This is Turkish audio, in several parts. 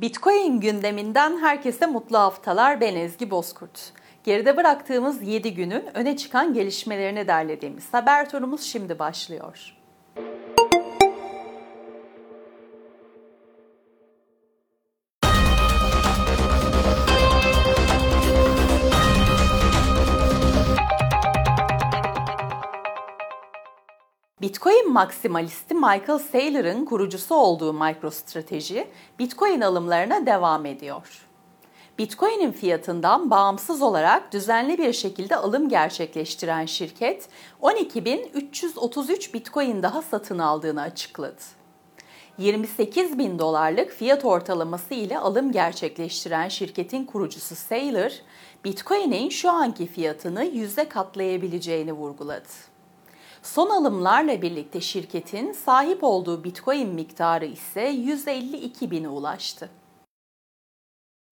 Bitcoin gündeminden herkese mutlu haftalar. Ben Ezgi Bozkurt. Geride bıraktığımız 7 günün öne çıkan gelişmelerini derlediğimiz haber turumuz şimdi başlıyor. Bitcoin maksimalisti Michael Saylor'ın kurucusu olduğu MicroStrateji, Bitcoin alımlarına devam ediyor. Bitcoin'in fiyatından bağımsız olarak düzenli bir şekilde alım gerçekleştiren şirket, 12.333 Bitcoin daha satın aldığını açıkladı. 28 bin dolarlık fiyat ortalaması ile alım gerçekleştiren şirketin kurucusu Saylor, Bitcoin'in şu anki fiyatını yüze katlayabileceğini vurguladı. Son alımlarla birlikte şirketin sahip olduğu Bitcoin miktarı ise 152 bine ulaştı.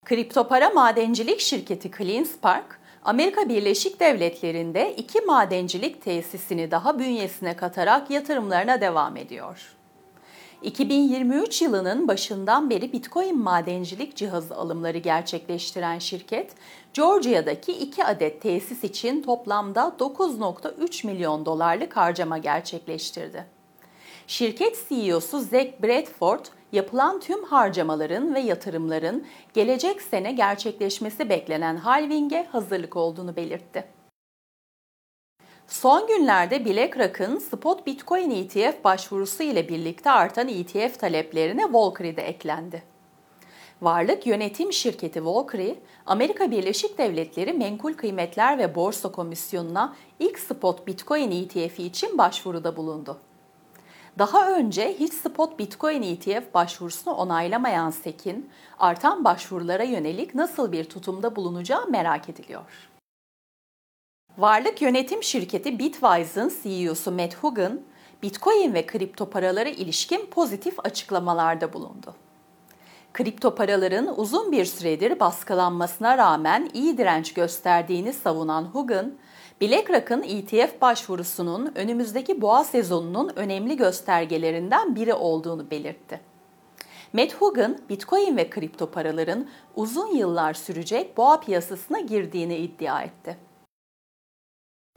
Kripto para madencilik şirketi CleanSpark, Amerika Birleşik Devletleri'nde iki madencilik tesisini daha bünyesine katarak yatırımlarına devam ediyor. 2023 yılının başından beri Bitcoin madencilik cihazı alımları gerçekleştiren şirket, Georgia'daki 2 adet tesis için toplamda 9.3 milyon dolarlık harcama gerçekleştirdi. Şirket CEO'su Zach Bradford, yapılan tüm harcamaların ve yatırımların gelecek sene gerçekleşmesi beklenen halving'e hazırlık olduğunu belirtti. Son günlerde BlackRock'ın spot Bitcoin ETF başvurusu ile birlikte artan ETF taleplerine Valkyrie de eklendi. Varlık yönetim şirketi Valkyrie, Amerika Birleşik Devletleri Menkul Kıymetler ve Borsa Komisyonu'na ilk spot Bitcoin ETF'i için başvuruda bulundu. Daha önce hiç spot Bitcoin ETF başvurusunu onaylamayan SEC'in artan başvurulara yönelik nasıl bir tutumda bulunacağı merak ediliyor. Varlık yönetim şirketi Bitwise'ın CEO'su Matt Hugin, Bitcoin ve kripto paralara ilişkin pozitif açıklamalarda bulundu. Kripto paraların uzun bir süredir baskılanmasına rağmen iyi direnç gösterdiğini savunan Hugin, BlackRock'ın ETF başvurusunun önümüzdeki boğa sezonunun önemli göstergelerinden biri olduğunu belirtti. Matt Hugin, Bitcoin ve kripto paraların uzun yıllar sürecek boğa piyasasına girdiğini iddia etti.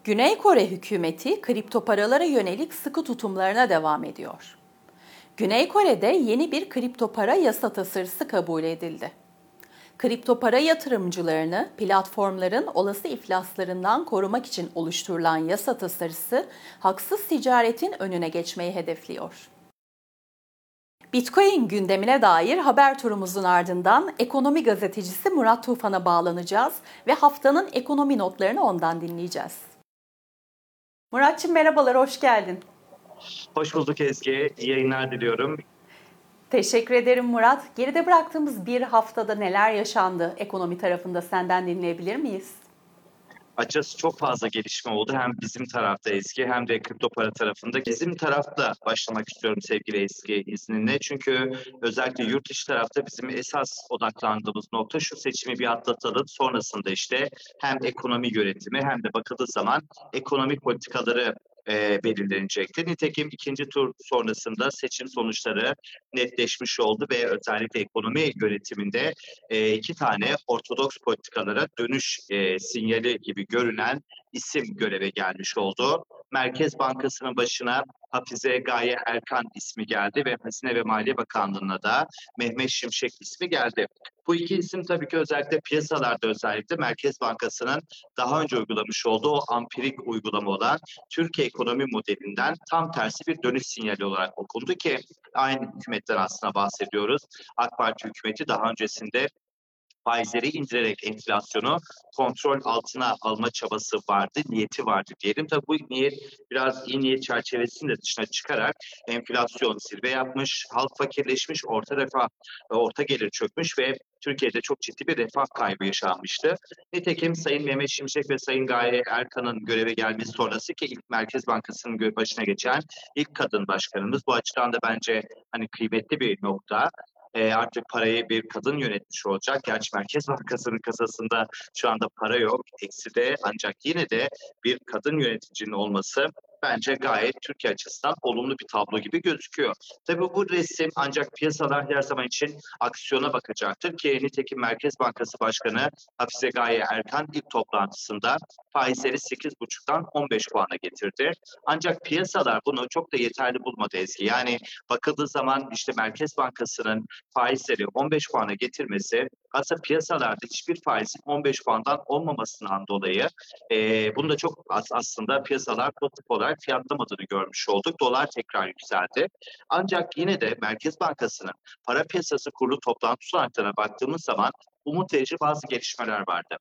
Güney Kore hükümeti kripto paralara yönelik sıkı tutumlarına devam ediyor. Güney Kore'de yeni bir kripto para yasa tasarısı kabul edildi. Kripto para yatırımcılarını platformların olası iflaslarından korumak için oluşturulan yasa tasarısı haksız ticaretin önüne geçmeyi hedefliyor. Bitcoin gündemine dair haber turumuzun ardından ekonomi gazetecisi Murat Tufan'a bağlanacağız ve haftanın ekonomi notlarını ondan dinleyeceğiz. Muratçım merhabalar, hoş geldin. Hoş bulduk Ezgi. İyi yayınlar diliyorum. Teşekkür ederim Murat. Geride bıraktığımız bir haftada neler yaşandı ekonomi tarafında senden dinleyebilir miyiz? Açıkçası çok fazla gelişme oldu. Hem bizim tarafta Ezgi hem de kripto para tarafında. Bizim tarafta başlamak istiyorum sevgili Ezgi izninle. Çünkü özellikle yurt dışı tarafta bizim esas odaklandığımız nokta şu seçimi bir atlatalım. Sonrasında işte hem ekonomi yönetimi hem de bakıldığı zaman ekonomik politikaları e, belirlenecekti. Nitekim ikinci tur sonrasında seçim sonuçları netleşmiş oldu ve özellikle ekonomi yönetiminde e, iki tane ortodoks politikalara dönüş e, sinyali gibi görünen isim göreve gelmiş oldu. Merkez Bankası'nın başına Hafize Gaye Erkan ismi geldi ve Hazine ve Maliye Bakanlığı'na da Mehmet Şimşek ismi geldi. Bu iki isim tabii ki özellikle piyasalarda özellikle Merkez Bankası'nın daha önce uygulamış olduğu o ampirik uygulama olan Türkiye ekonomi modelinden tam tersi bir dönüş sinyali olarak okundu ki aynı hükümetten aslında bahsediyoruz. AK Parti hükümeti daha öncesinde faizleri indirerek enflasyonu kontrol altına alma çabası vardı, niyeti vardı diyelim. Tabii bu niyet biraz iyi niyet çerçevesinin de dışına çıkarak enflasyon zirve yapmış, halk fakirleşmiş, orta refah, orta gelir çökmüş ve Türkiye'de çok ciddi bir refah kaybı yaşanmıştı. Nitekim Sayın Mehmet Şimşek ve Sayın Gaye Erkan'ın göreve gelmesi sonrası ki ilk Merkez Bankası'nın başına geçen ilk kadın başkanımız. Bu açıdan da bence hani kıymetli bir nokta e, artık parayı bir kadın yönetmiş olacak. Gerçi Merkez Bankası'nın kasasında şu anda para yok, eksi de ancak yine de bir kadın yöneticinin olması bence gayet Türkiye açısından olumlu bir tablo gibi gözüküyor. Tabii bu resim ancak piyasalar her zaman için aksiyona bakacaktır ki nitekim Merkez Bankası Başkanı Hafize Gaye Erkan ilk toplantısında faizleri 8,5'tan 15 puana getirdi. Ancak piyasalar bunu çok da yeterli bulmadı Ezgi. Yani bakıldığı zaman işte Merkez Bankası'nın faizleri 15 puana getirmesi aslında piyasalarda hiçbir faizin 15 puandan olmamasından dolayı e, bunu da çok az, aslında piyasalar pozitif olarak fiyatlamadığını görmüş olduk. Dolar tekrar yükseldi. Ancak yine de Merkez Bankası'nın para piyasası kurulu toplantı sonuçlarına baktığımız zaman umut verici bazı gelişmeler vardı.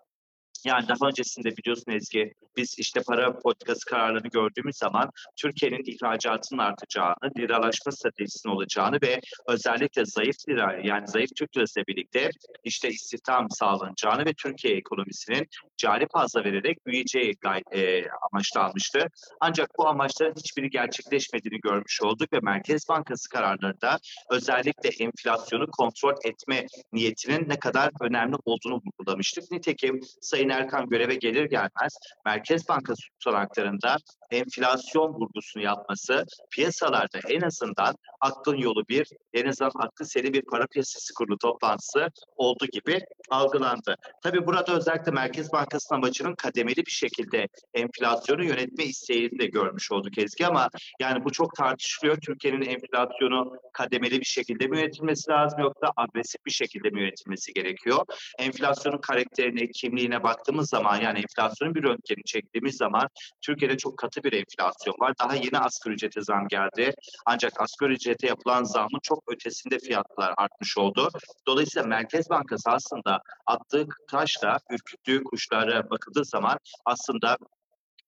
Yani daha öncesinde biliyorsun Ezgi, biz işte para politikası kararlarını gördüğümüz zaman Türkiye'nin ihracatının artacağını, liralaşma stratejisinin olacağını ve özellikle zayıf lira yani zayıf Türk lirası birlikte işte istihdam sağlanacağını ve Türkiye ekonomisinin cari fazla vererek büyüyeceği e, amaçlanmıştı. Ancak bu amaçların hiçbiri gerçekleşmediğini görmüş olduk ve Merkez Bankası kararlarında özellikle enflasyonu kontrol etme niyetinin ne kadar önemli olduğunu vurgulamıştık. Nitekim Sayın Erkan göreve gelir gelmez Merkez Bankası tutanaklarında enflasyon vurgusunu yapması piyasalarda en azından aklın yolu bir, en azından aklı seri bir para piyasası kurulu toplantısı olduğu gibi algılandı. Tabii burada özellikle Merkez Bankası'nın amacının kademeli bir şekilde enflasyonu yönetme isteğini de görmüş olduk Ezgi ama yani bu çok tartışılıyor. Türkiye'nin enflasyonu kademeli bir şekilde mi yönetilmesi lazım yoksa agresif bir şekilde mi yönetilmesi gerekiyor? Enflasyonun karakterine, kimliğine baktığımız zaman yani enflasyonun bir röntgeni çektiğimiz zaman Türkiye'de çok katı bir enflasyon var. Daha yeni asgari ücrete zam geldi. Ancak asgari ücrete yapılan zamın çok ötesinde fiyatlar artmış oldu. Dolayısıyla Merkez Bankası aslında attığı taşla ürküttüğü kuşlara bakıldığı zaman aslında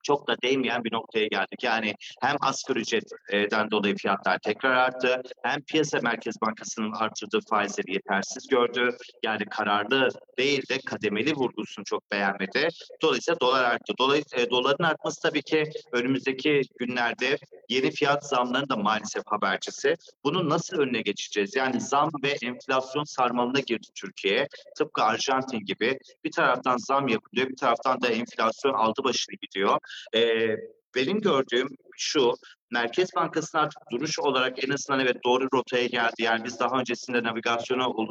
çok da değmeyen bir noktaya geldik. Yani hem asgari ücretten dolayı fiyatlar tekrar arttı, hem piyasa Merkez Bankası'nın artırdığı faizleri yetersiz gördü. Yani kararlı değil de kademeli vurgusunu çok beğenmedi. Dolayısıyla dolar arttı. Dolayısıyla e, doların artması tabii ki önümüzdeki günlerde yeni fiyat zamlarının da maalesef habercisi. Bunun nasıl önüne geçeceğiz? Yani zam ve enflasyon sarmalına girdi Türkiye. Tıpkı Arjantin gibi bir taraftan zam yapılıyor, bir taraftan da enflasyon aldı başını gidiyor. E, benim gördüğüm şu, Merkez Bankası'nın artık duruş olarak en azından evet doğru rotaya geldi. Yani biz daha öncesinde navigasyonu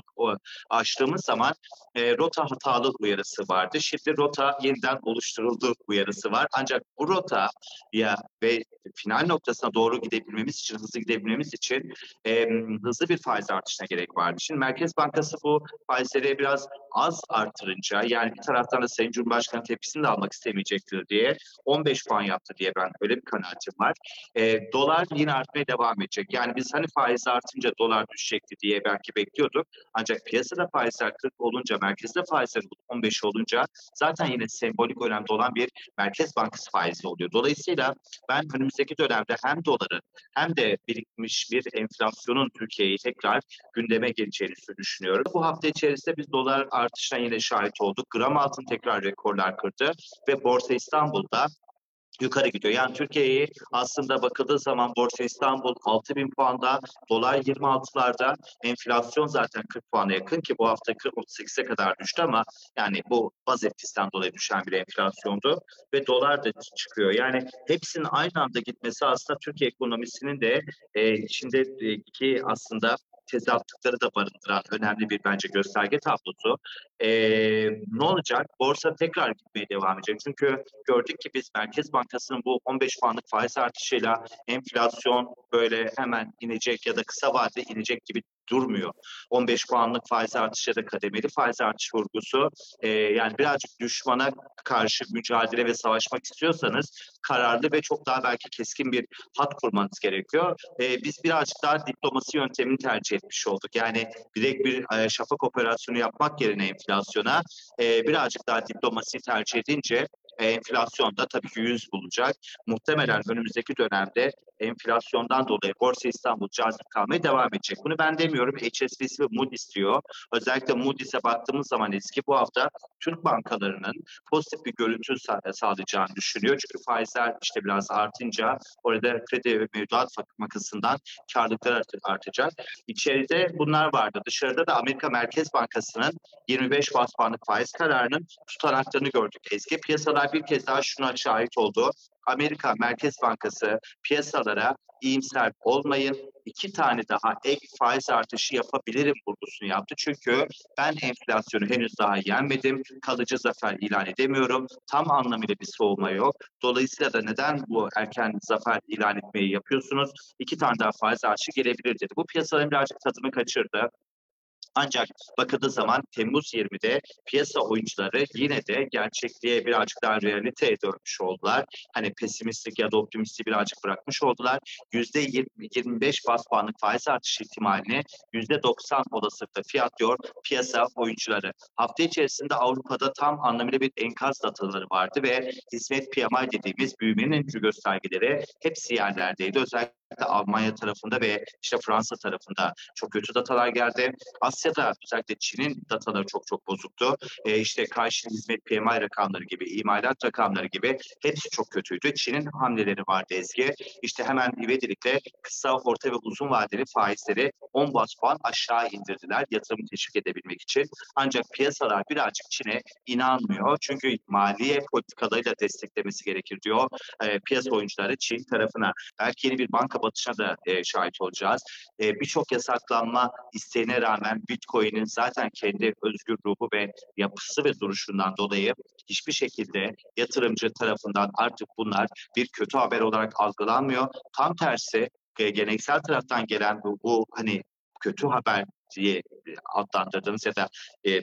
açtığımız zaman e, rota hatalı uyarısı vardı. Şimdi rota yeniden oluşturuldu uyarısı var. Ancak bu rota ya ve final noktasına doğru gidebilmemiz için, hızlı gidebilmemiz için e, hızlı bir faiz artışına gerek vardı. Şimdi Merkez Bankası bu faizleri biraz az artırınca yani bir taraftan da Sayın Cumhurbaşkanı tepkisini de almak istemeyecektir diye 15 puan yaptı diye ben öyle bir kanaatim var. E, dolar yine artmaya devam edecek. Yani biz hani faiz artınca dolar düşecekti diye belki bekliyorduk. Ancak piyasada faizler 40 olunca, merkezde faizler 15 olunca zaten yine sembolik önemli olan bir Merkez Bankası faizi oluyor. Dolayısıyla ben önümüzdeki dönemde hem doların hem de birikmiş bir enflasyonun Türkiye'yi tekrar gündeme geleceğini düşünüyorum. Bu hafta içerisinde biz dolar artışına yine şahit olduk. Gram altın tekrar rekorlar kırdı ve Borsa İstanbul'da yukarı gidiyor. Yani Türkiye'yi aslında bakıldığı zaman Borsa İstanbul 6 bin puanda, dolar 26'larda, enflasyon zaten 40 puana yakın ki bu hafta 38'e kadar düştü ama yani bu baz etkisinden dolayı düşen bir enflasyondu ve dolar da çıkıyor. Yani hepsinin aynı anda gitmesi aslında Türkiye ekonomisinin de e, içinde e, aslında tezatlıkları da barındıran önemli bir bence gösterge tablosu. E, ne olacak? Borsa tekrar gitmeye devam edecek. Çünkü gördük ki biz Merkez Bankası'nın bu 15 puanlık faiz artışıyla enflasyon böyle hemen inecek ya da kısa vadede inecek gibi durmuyor. 15 puanlık faiz artışı ya da kademeli faiz artış vurgusu e, yani birazcık düşmana karşı mücadele ve savaşmak istiyorsanız kararlı ve çok daha belki keskin bir hat kurmanız gerekiyor. E, biz birazcık daha diplomasi yöntemini tercih etmiş olduk. Yani direkt bir e, şafak operasyonu yapmak yerine enflasyona e, birazcık daha diplomasi tercih edince enflasyon da tabii ki 100 bulacak. Muhtemelen önümüzdeki dönemde enflasyondan dolayı Borsa İstanbul cazip kalmaya devam edecek. Bunu ben demiyorum. HSBC ve Moody's diyor. Özellikle Moody's'e baktığımız zaman eski bu hafta Türk bankalarının pozitif bir görüntü sağlayacağını düşünüyor. Çünkü faizler işte biraz artınca orada kredi ve mevduat makasından karlılıklar artacak. İçeride bunlar vardı. Dışarıda da Amerika Merkez Bankası'nın 25 bas puanlık faiz kararının tutanaklarını gördük. Eski piyasalar bir kez daha şuna şahit oldu. Amerika Merkez Bankası piyasalara iyimser olmayın, iki tane daha ek faiz artışı yapabilirim vurgusunu yaptı. Çünkü ben enflasyonu henüz daha yenmedim, kalıcı zafer ilan edemiyorum, tam anlamıyla bir soğuma yok. Dolayısıyla da neden bu erken zafer ilan etmeyi yapıyorsunuz? İki tane daha faiz artışı gelebilir dedi. Bu piyasaların birazcık tadını kaçırdı. Ancak bakıldığı zaman Temmuz 20'de piyasa oyuncuları yine de gerçekliğe birazcık daha realiteye dönmüş oldular. Hani pesimistik ya da optimistik birazcık bırakmış oldular. %25 bas puanlık faiz artış ihtimalini %90 olasılıkla fiyatlıyor piyasa oyuncuları. Hafta içerisinde Avrupa'da tam anlamıyla bir enkaz dataları vardı ve hizmet PMI dediğimiz büyümenin öncü göstergeleri hepsi yerlerdeydi. Özellikle Almanya tarafında ve işte Fransa tarafında çok kötü datalar geldi. Asya'da özellikle Çin'in dataları çok çok bozuktu. E, işte karşı hizmet PMI rakamları gibi, imalat rakamları gibi hepsi çok kötüydü. Çin'in hamleleri vardı Ezgi. İşte hemen ivedilikle kısa, orta ve uzun vadeli faizleri 10 bas puan aşağı indirdiler yatırımı teşvik edebilmek için. Ancak piyasalar birazcık Çin'e inanmıyor. Çünkü maliye politikalarıyla desteklemesi gerekir diyor e, piyasa oyuncuları Çin tarafına. Belki yeni bir banka kapatışına da e, şahit olacağız. E, Birçok yasaklanma isteğine rağmen Bitcoin'in zaten kendi özgür ruhu ve yapısı ve duruşundan dolayı hiçbir şekilde yatırımcı tarafından artık bunlar bir kötü haber olarak algılanmıyor. Tam tersi e, geleneksel taraftan gelen bu, bu hani kötü haber diye adlandırdığımız ya da e,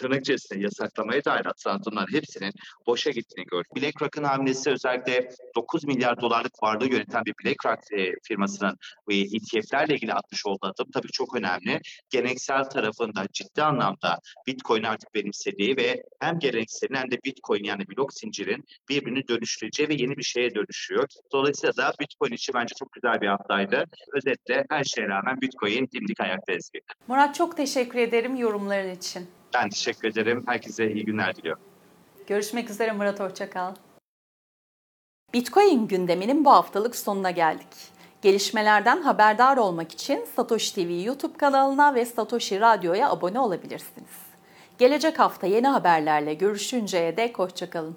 tırnak içerisinde yasaklamaya dair atılan adımlar hepsinin boşa gittiğini gördük. BlackRock'ın hamlesi özellikle 9 milyar dolarlık varlığı yöneten bir BlackRock e, firmasının e, ETF'lerle ilgili atmış olduğu adım tabii çok önemli. Geleneksel tarafında ciddi anlamda Bitcoin artık benimsediği ve hem gelenekselin hem de Bitcoin yani blok zincirin birbirini dönüştüreceği ve yeni bir şeye dönüşüyor. Dolayısıyla da Bitcoin için bence çok güzel bir haftaydı. Özetle her şeye rağmen Bitcoin dimdik ayakta ezgi. Murat çok teşekkür ederim yorumların için. Ben teşekkür ederim. Herkese iyi günler diliyorum. Görüşmek üzere Murat Hoşçakal. Bitcoin gündeminin bu haftalık sonuna geldik. Gelişmelerden haberdar olmak için Satoshi TV YouTube kanalına ve Satoshi Radyo'ya abone olabilirsiniz. Gelecek hafta yeni haberlerle görüşünceye dek hoşçakalın.